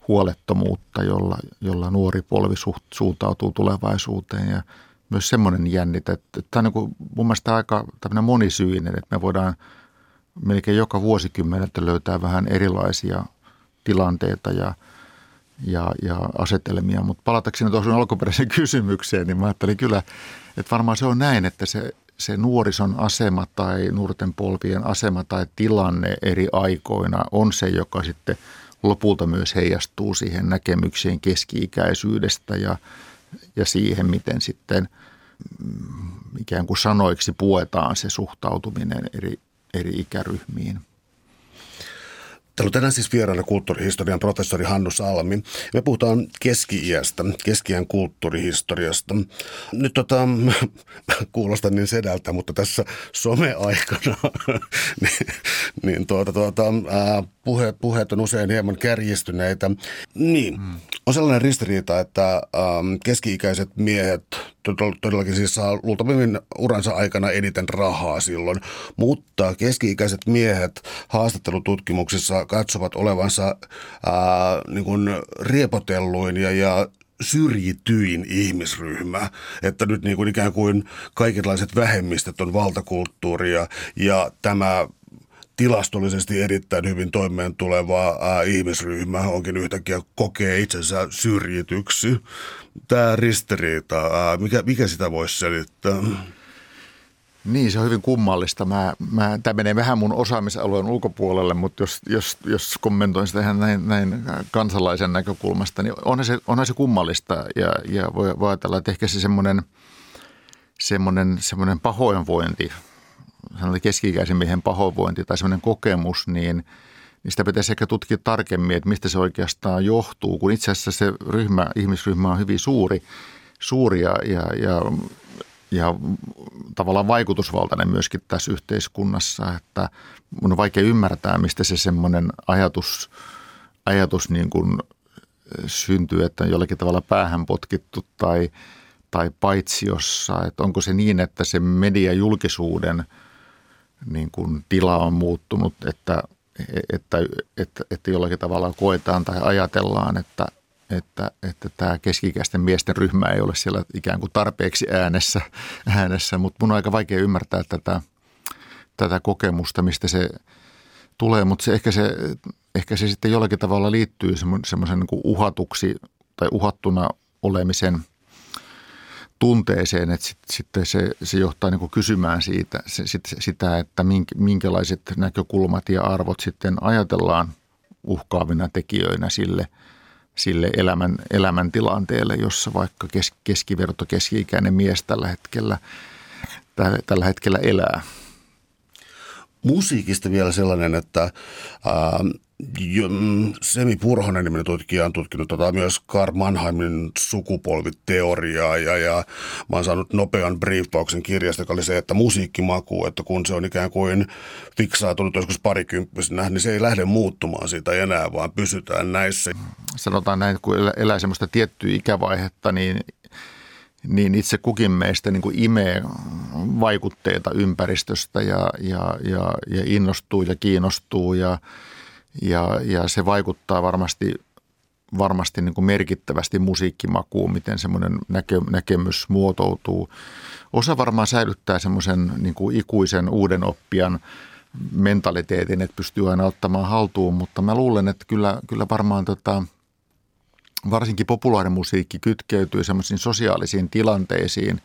huolettomuutta, jolla, jolla nuori polvi suht, suuntautuu tulevaisuuteen. Ja myös semmoinen jännite, että tämä on niin kuin mun mielestä aika monisyinen, että me voidaan melkein joka vuosikymmeneltä löytää vähän erilaisia tilanteita ja, ja, ja asetelmia. Mutta palatakseni tuohon alkuperäiseen kysymykseen, niin mä ajattelin kyllä että varmaan se on näin, että se, se nuorison asema tai nuorten polvien asema tai tilanne eri aikoina on se, joka sitten lopulta myös heijastuu siihen näkemykseen keski-ikäisyydestä ja, ja siihen, miten sitten mm, ikään kuin sanoiksi puetaan se suhtautuminen eri, eri ikäryhmiin. Täällä on tänään siis vieraana kulttuurihistorian professori Hannu Salmi. Me puhutaan keski-iästä, keski kulttuurihistoriasta. Nyt tota, kuulostan niin sedältä, mutta tässä some-aikana niin, niin tuota, tuota, ää, puhe, puheet on usein hieman kärjistyneitä. Niin, hmm. on sellainen ristiriita, että ähm, keski-ikäiset miehet todellakin siis saa luultavimmin uransa aikana eniten rahaa silloin, mutta keski-ikäiset miehet haastattelututkimuksissa katsovat olevansa ää, niin kuin riepotelluin ja, ja syrjityin ihmisryhmä, että nyt niin kuin ikään kuin kaikenlaiset vähemmistöt on valtakulttuuria ja tämä tilastollisesti erittäin hyvin toimeen tuleva ihmisryhmä onkin yhtäkkiä kokee itsensä syrjityksi. Tämä ristiriita, ää, mikä, mikä sitä voisi selittää? Niin, se on hyvin kummallista. Mä, mä, tämä menee vähän mun osaamisalueen ulkopuolelle, mutta jos, jos, jos kommentoin sitä ihan näin, näin kansalaisen näkökulmasta, niin onhan se, onhan se kummallista ja, ja voi, voi ajatella, että ehkä se semmoinen, semmoinen, semmoinen pahoinvointi – sanotaan keski-ikäisen miehen pahoinvointi tai sellainen kokemus, niin, niin sitä pitäisi ehkä tutkia tarkemmin, että mistä se oikeastaan johtuu, kun itse asiassa se ryhmä, ihmisryhmä on hyvin suuri, suuri ja, ja, ja, ja tavallaan vaikutusvaltainen myöskin tässä yhteiskunnassa, että on vaikea ymmärtää, mistä se semmoinen ajatus, ajatus niin kuin syntyy, että on jollakin tavalla päähän potkittu tai, tai paitsiossa. Että onko se niin, että se mediajulkisuuden niin kuin tila on muuttunut, että, että, että, että jollakin tavalla koetaan tai ajatellaan, että, että, että tämä keskikäisten miesten ryhmä ei ole siellä ikään kuin tarpeeksi äänessä, äänessä. mutta mun on aika vaikea ymmärtää tätä, tätä kokemusta, mistä se tulee, mutta se ehkä, se, ehkä se sitten jollakin tavalla liittyy semmoisen niin uhatuksi tai uhattuna olemisen tunteeseen, että sit, sitten se, se johtaa niin kuin kysymään siitä, se, sit, sitä, että minkälaiset näkökulmat ja arvot sitten ajatellaan uhkaavina tekijöinä sille, sille elämän, elämäntilanteelle, jossa vaikka kes, keskiverto, keski-ikäinen mies tällä hetkellä, tällä hetkellä elää. Musiikista vielä sellainen, että ää, mm, Semi Purhonen niminen tutkija on tutkinut tota myös Karl Mannheimin sukupolviteoriaa ja, ja mä oon saanut nopean briefauksen kirjasta, joka oli se, että musiikkimaku, että kun se on ikään kuin fiksaatunut joskus parikymppisenä, niin se ei lähde muuttumaan siitä enää, vaan pysytään näissä. Sanotaan näin, kun elää semmoista tiettyä ikävaihetta, niin niin itse kukin meistä niin kuin imee vaikutteita ympäristöstä ja, ja, ja, ja innostuu ja kiinnostuu ja, ja, ja se vaikuttaa varmasti, varmasti niin kuin merkittävästi musiikkimakuun, miten semmoinen näke, näkemys muotoutuu. Osa varmaan säilyttää semmoisen niin kuin ikuisen uuden oppijan mentaliteetin, että pystyy aina ottamaan haltuun, mutta mä luulen, että kyllä, kyllä varmaan tota – varsinkin populaarimusiikki kytkeytyy semmoisiin sosiaalisiin tilanteisiin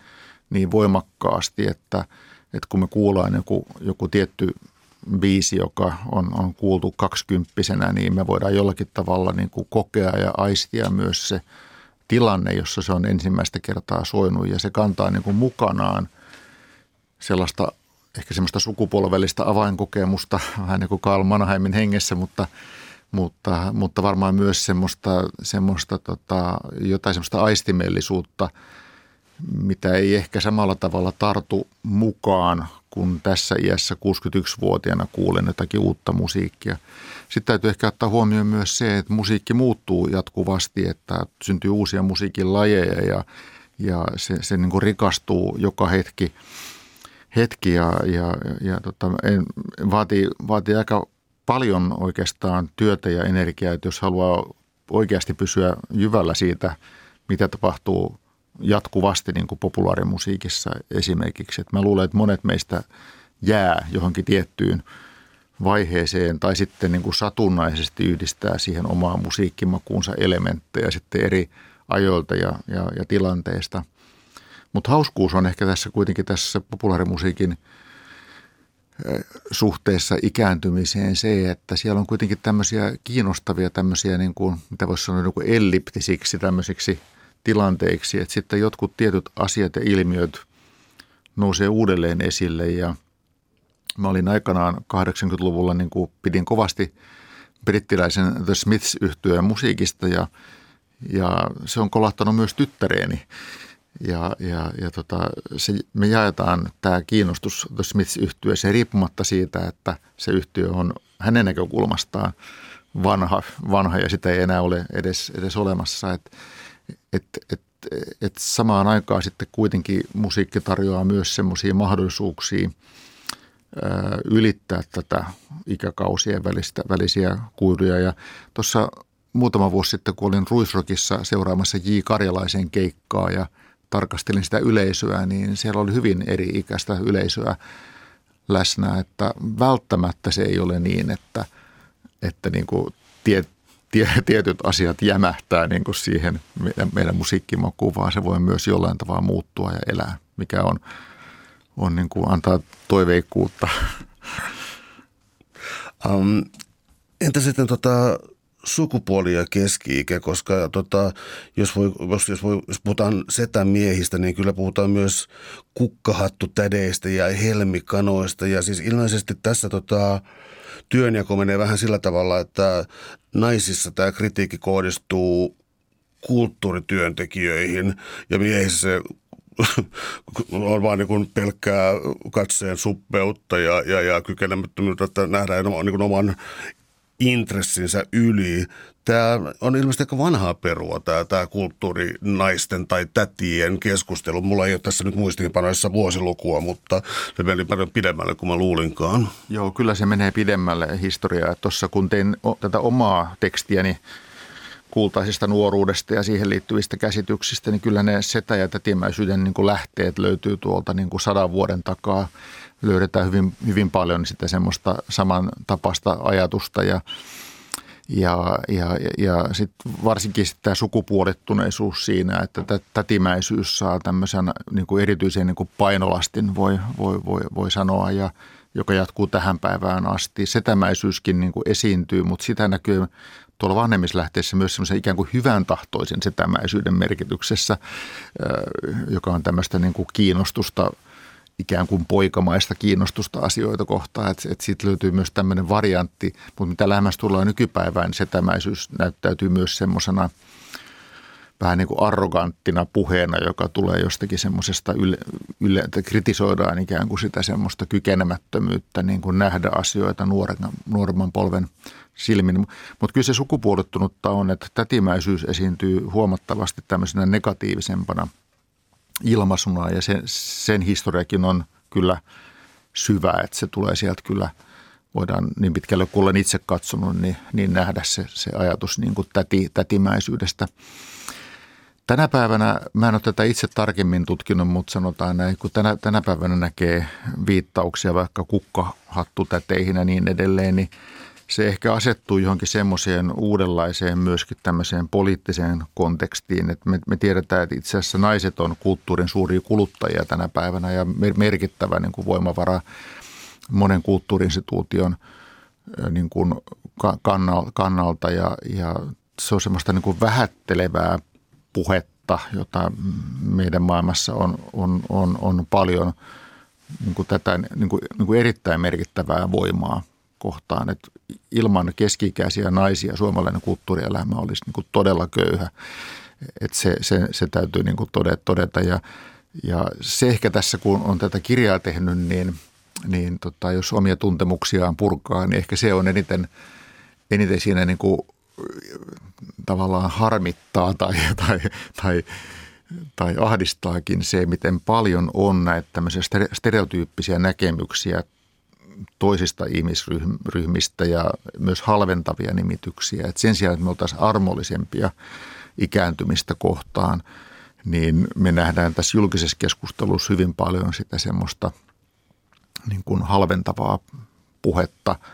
niin voimakkaasti, että, että kun me kuullaan joku, joku tietty biisi, joka on, on kuultu kaksikymppisenä, niin me voidaan jollakin tavalla niin kuin kokea ja aistia myös se tilanne, jossa se on ensimmäistä kertaa soinut. Ja se kantaa niin kuin mukanaan sellaista ehkä semmoista sukupolvellista avainkokemusta, vähän niin kuin Karl Mannheimin hengessä, mutta – mutta, mutta varmaan myös semmoista, semmoista tota, jotain semmoista aistimellisuutta, mitä ei ehkä samalla tavalla tartu mukaan, kun tässä iässä 61-vuotiaana kuulen jotakin uutta musiikkia. Sitten täytyy ehkä ottaa huomioon myös se, että musiikki muuttuu jatkuvasti, että syntyy uusia musiikin lajeja ja, ja se, se niin kuin rikastuu joka hetki, hetki ja, ja, ja tota, en, vaatii, vaatii aika paljon oikeastaan työtä ja energiaa, että jos haluaa oikeasti pysyä jyvällä siitä, mitä tapahtuu jatkuvasti niin kuin populaarimusiikissa esimerkiksi. Että mä luulen, että monet meistä jää johonkin tiettyyn vaiheeseen tai sitten niin kuin satunnaisesti yhdistää siihen omaan musiikkimakuunsa elementtejä sitten eri ajoilta ja, ja, ja tilanteesta. Mutta hauskuus on ehkä tässä kuitenkin tässä populaarimusiikin – suhteessa ikääntymiseen se, että siellä on kuitenkin tämmöisiä kiinnostavia tämmöisiä, niin kuin, mitä voisi sanoa, niin kuin elliptisiksi tämmöisiksi tilanteiksi, että sitten jotkut tietyt asiat ja ilmiöt nousee uudelleen esille ja mä olin aikanaan 80-luvulla, niin kuin pidin kovasti brittiläisen The Smiths yhtyeen musiikista ja, ja se on kolahtanut myös tyttäreeni ja, ja, ja tota, se, me jaetaan tämä kiinnostus The smiths yhtyeeseen riippumatta siitä, että se yhtiö on hänen näkökulmastaan vanha, vanha ja sitä ei enää ole edes, edes olemassa. Et, et, et, et samaan aikaan sitten kuitenkin musiikki tarjoaa myös semmoisia mahdollisuuksia ää, ylittää tätä ikäkausien välistä, välisiä kuiluja. Ja tuossa muutama vuosi sitten, kun olin Ruisrokissa seuraamassa J. Karjalaisen keikkaa ja – tarkastelin sitä yleisöä, niin siellä oli hyvin eri-ikäistä yleisöä läsnä, että välttämättä se ei ole niin, että, että niin kuin tie, tie, tietyt asiat jämähtää niin kuin siihen meidän, musiikkimakuun, vaan se voi myös jollain tavalla muuttua ja elää, mikä on, on niin kuin antaa toiveikkuutta. Um, entä sitten tota, sukupuoli ja keski-ikä, koska tota, jos, voi, jos, jos, voi, jos puhutaan setämiehistä, niin kyllä puhutaan myös kukkahattutädeistä ja helmikanoista. Ja siis ilmeisesti tässä tota, työnjako menee vähän sillä tavalla, että naisissa tämä kritiikki kohdistuu kulttuurityöntekijöihin ja miehissä se on vaan niin pelkkää katseen suppeutta ja, ja, ja kykenemättömyyttä, että nähdään niin oman intressinsä yli. Tämä on ilmeisesti aika vanhaa perua, tämä, tämä kulttuurinaisten tai tätien keskustelu. Mulla ei ole tässä nyt muistiinpanoissa vuosilukua, mutta se meni paljon pidemmälle kuin mä luulinkaan. Joo, kyllä se menee pidemmälle historiaa. Tuossa kun tein tätä omaa tekstiäni kultaisesta nuoruudesta ja siihen liittyvistä käsityksistä, niin kyllä ne setä- ja tätimäisyyden niin lähteet löytyy tuolta niin kuin sadan vuoden takaa. Löydetään hyvin, hyvin paljon sitä semmoista samantapaista ajatusta ja ja, ja, ja sit varsinkin sit tämä sukupuolittuneisuus siinä, että tätimäisyys saa tämmöisen niin kuin erityisen niin kuin painolastin, voi, voi, voi, voi sanoa, ja joka jatkuu tähän päivään asti. Setämäisyyskin niin kuin esiintyy, mutta sitä näkyy tuolla vanhemmislähteessä myös semmoisen ikään kuin hyvän tahtoisen setämäisyyden merkityksessä, joka on tämmöistä niin kuin kiinnostusta ikään kuin poikamaista kiinnostusta asioita kohtaan, että, että siitä löytyy myös tämmöinen variantti, mutta mitä lähemmäs tullaan nykypäivään, niin setämäisyys näyttäytyy myös semmoisena vähän niin kuin arroganttina puheena, joka tulee jostakin semmoisesta, yle, yle, että kritisoidaan ikään kuin sitä semmoista kykenemättömyyttä niin kuin nähdä asioita nuoren, nuoremman polven silmin. Mutta kyllä se sukupuolittunutta on, että tätimäisyys esiintyy huomattavasti tämmöisenä negatiivisempana ilmaisuna ja sen, sen historiakin on kyllä syvä, että se tulee sieltä kyllä – voidaan niin pitkälle kuin olen itse katsonut, niin, niin nähdä se, se ajatus niin kuin täti, tätimäisyydestä. Tänä päivänä, mä en ole tätä itse tarkemmin tutkinut, mutta sanotaan näin, kun tänä, tänä päivänä näkee viittauksia vaikka kukkahattutäteihin ja niin edelleen, niin se ehkä asettuu johonkin semmoiseen uudenlaiseen myöskin tämmöiseen poliittiseen kontekstiin. Että me, me tiedetään, että itse asiassa naiset on kulttuurin suuria kuluttajia tänä päivänä ja merkittävä niin kuin voimavara monen kulttuurinstituution niin kuin kannalta ja, ja se on semmoista niin kuin vähättelevää puhetta, jota meidän maailmassa on, on, on, on paljon niin kuin tätä niin kuin, niin kuin erittäin merkittävää voimaa kohtaan, että ilman keski-ikäisiä naisia suomalainen kulttuurielämä olisi niin kuin todella köyhä. Että se, se, se täytyy niin kuin todeta ja, ja se ehkä tässä, kun on tätä kirjaa tehnyt, niin, niin tota, jos omia tuntemuksiaan purkaa, niin ehkä se on eniten, eniten siinä niin kuin tavallaan harmittaa tai, tai, tai, tai ahdistaakin se, miten paljon on näitä tämmöisiä stereotyyppisiä näkemyksiä toisista ihmisryhmistä ja myös halventavia nimityksiä. Et sen sijaan, että me oltaisiin armollisempia ikääntymistä kohtaan, niin me nähdään tässä julkisessa keskustelussa hyvin paljon sitä semmoista niin kuin halventavaa puhetta –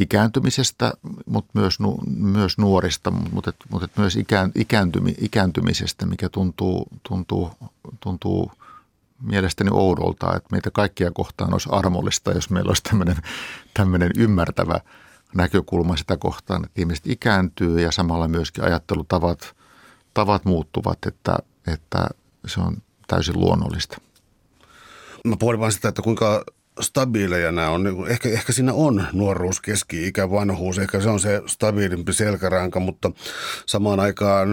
ikääntymisestä, mutta myös, nu, myös nuorista, mutta, mutta myös ikään, ikääntymi, ikääntymisestä, mikä tuntuu, tuntuu, tuntuu mielestäni oudolta, että meitä kaikkia kohtaan olisi armollista, jos meillä olisi tämmöinen, tämmöinen ymmärtävä näkökulma sitä kohtaan, että ihmiset ikääntyy ja samalla myöskin ajattelutavat tavat muuttuvat, että, että se on täysin luonnollista. Mä pohdin sitä, että kuinka stabiileja nämä on. Niin ehkä, ehkä siinä on nuoruus, keski-ikä, vanhuus, ehkä se on se stabiilimpi selkäranka, mutta samaan aikaan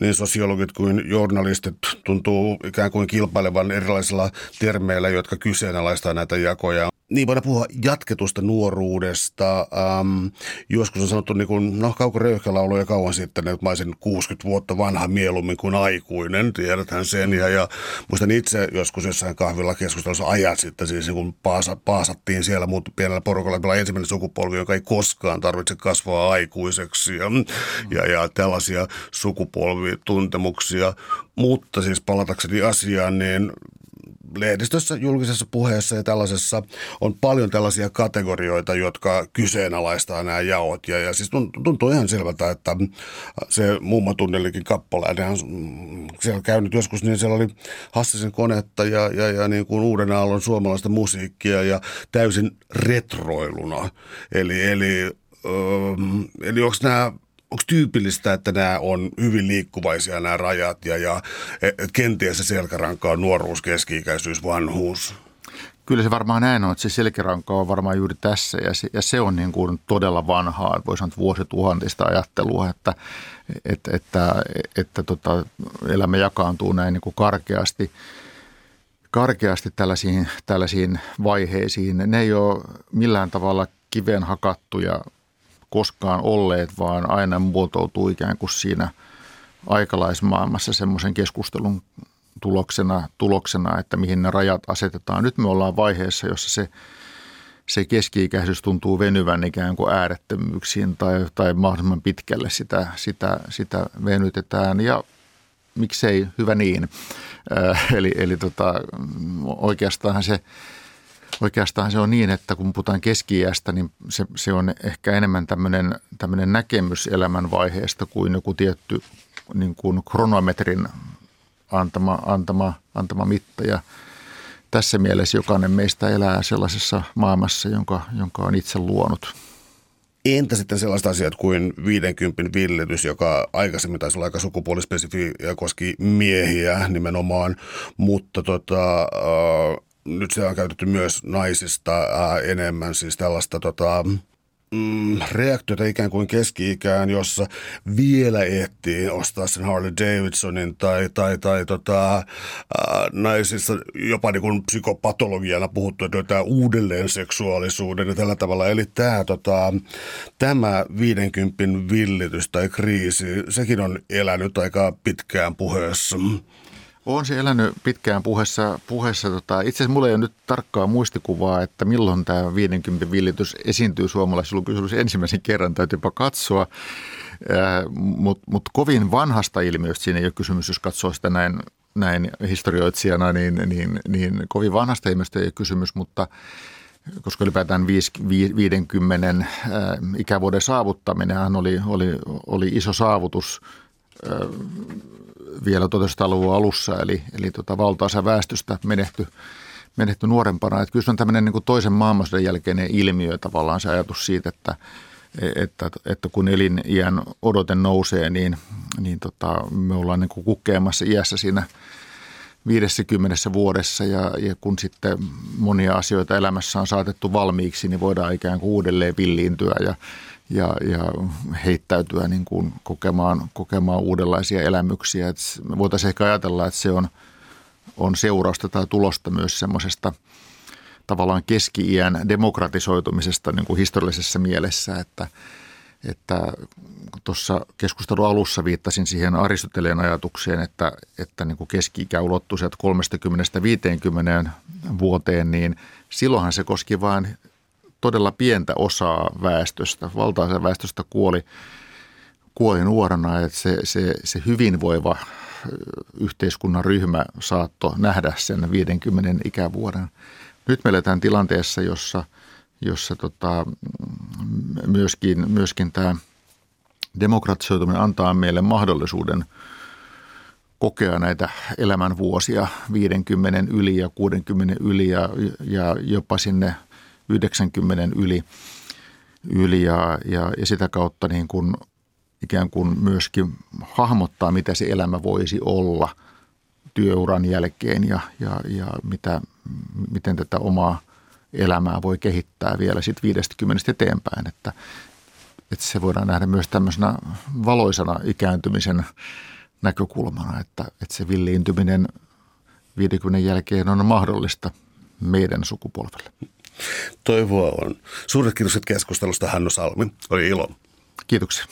niin sosiologit kuin journalistit tuntuu ikään kuin kilpailevan erilaisilla termeillä, jotka kyseenalaistaa näitä jakoja niin voidaan puhua jatketusta nuoruudesta. Ähm, joskus on sanottu, niin kuin, no Kauko Röyhkä lauloi jo kauan sitten, että mä olisin 60 vuotta vanha mieluummin kuin aikuinen, tiedäthän sen. Ja, ja muistan itse joskus jossain kahvilla keskustelussa ajat sitten, siis niin kun paasa, paasattiin siellä muut pienellä porukalla, meillä ensimmäinen sukupolvi, joka ei koskaan tarvitse kasvaa aikuiseksi ja, mm. ja, ja tällaisia sukupolvituntemuksia. Mutta siis palatakseni asiaan, niin lehdistössä, julkisessa puheessa ja tällaisessa on paljon tällaisia kategorioita, jotka kyseenalaistaa nämä jaot. Ja, ja siis tuntuu ihan selvältä, että se Mumma tunnelikin kappale, nehän siellä käynyt joskus, niin siellä oli Hassisen konetta ja, ja, ja niin kuin uuden aallon suomalaista musiikkia ja täysin retroiluna. Eli, eli, öö, eli onko nämä onko tyypillistä, että nämä on hyvin liikkuvaisia nämä rajat ja, ja et kenties se selkäranka on nuoruus, keski-ikäisyys, vanhuus? Kyllä se varmaan näin on, että se selkäranka on varmaan juuri tässä ja se, ja se on niin kuin todella vanhaa, voi sanoa vuosituhantista ajattelua, että, että, että, että tota, elämä jakaantuu näin niin kuin karkeasti karkeasti tällaisiin, tällaisiin vaiheisiin. Ne ei ole millään tavalla kiveen hakattuja koskaan olleet, vaan aina muotoutuu ikään kuin siinä aikalaismaailmassa semmoisen keskustelun tuloksena, tuloksena, että mihin ne rajat asetetaan. Nyt me ollaan vaiheessa, jossa se, se keski-ikäisyys tuntuu venyvän ikään kuin äärettömyyksiin tai, tai mahdollisimman pitkälle sitä, sitä, sitä venytetään ja miksei hyvä niin. Äh, eli eli tota, oikeastaan se Oikeastaan se on niin, että kun puhutaan keski niin se, se on ehkä enemmän tämmöinen, tämmöinen näkemys elämänvaiheesta kuin joku tietty niin kuin kronometrin antama, antama, antama mitta. Ja tässä mielessä jokainen meistä elää sellaisessa maailmassa, jonka, jonka on itse luonut. Entä sitten sellaiset asiat kuin 50 villitys, joka aikaisemmin taisi olla aika sukupuolispesifi ja koski miehiä nimenomaan, mutta tota, äh, nyt se on käytetty myös naisista äh, enemmän, siis tällaista tota, mm, reaktiota ikään kuin keski-ikään, jossa vielä ehtii ostaa sen Harley Davidsonin tai, tai, tai tota, äh, naisissa jopa niin kuin psykopatologiana puhuttu, että tämä uudelleen seksuaalisuuden ja tällä tavalla. Eli tämä, tota, tämä 50 villitys tai kriisi, sekin on elänyt aika pitkään puheessa. On se elänyt pitkään puheessa. puheessa tota, itse asiassa mulla ei ole nyt tarkkaa muistikuvaa, että milloin tämä 50 villitys esiintyy suomalaisessa ensimmäisen kerran. Täytyypä katsoa. Mutta mut kovin vanhasta ilmiöstä siinä ei ole kysymys, jos katsoo sitä näin, näin historioitsijana, niin, niin, niin kovin vanhasta ilmiöstä ei ole kysymys, mutta koska ylipäätään 50 ikävuoden saavuttaminen oli, oli, oli iso saavutus vielä 1900-luvun alussa, eli, eli tota valtaosa väestöstä menehty, menehty nuorempana. Että kyllä se on tämmöinen niin toisen maailmansodan jälkeinen ilmiö tavallaan se ajatus siitä, että, että, että kun eliniän odote nousee, niin, niin tota, me ollaan niin kukkeamassa iässä siinä 50 vuodessa ja, ja kun sitten monia asioita elämässä on saatettu valmiiksi, niin voidaan ikään kuin uudelleen villiintyä ja ja, ja heittäytyä niin kuin kokemaan, kokemaan uudenlaisia elämyksiä. Et me voitaisiin ehkä ajatella, että se on, on seurausta tai tulosta myös semmoisesta tavallaan keski-iän demokratisoitumisesta niin kuin historiallisessa mielessä, että, että tuossa keskustelun alussa viittasin siihen Aristoteleen ajatukseen, että, että niin kuin keski-ikä ulottui 30-50 vuoteen, niin silloinhan se koski vain todella pientä osaa väestöstä, valtaisen väestöstä kuoli, kuoli nuorena, että se, se, se hyvinvoiva yhteiskunnan ryhmä saattoi nähdä sen 50 ikävuoden. Nyt me eletään tilanteessa, jossa, jossa tota, myöskin, myöskin tämä demokratisoituminen antaa meille mahdollisuuden kokea näitä elämänvuosia 50 yli ja 60 yli ja, ja jopa sinne – 90 yli, yli ja, ja, ja sitä kautta niin kuin ikään kuin myöskin hahmottaa, mitä se elämä voisi olla työuran jälkeen ja, ja, ja mitä, miten tätä omaa elämää voi kehittää vielä sitten 50 eteenpäin, että, että se voidaan nähdä myös tämmöisenä valoisana ikääntymisen näkökulmana, että, että se villiintyminen 50 jälkeen on mahdollista meidän sukupolvelle. Toivoa on. Suuret kiitokset keskustelusta Hannu Salmi. Oli ilo. Kiitoksia.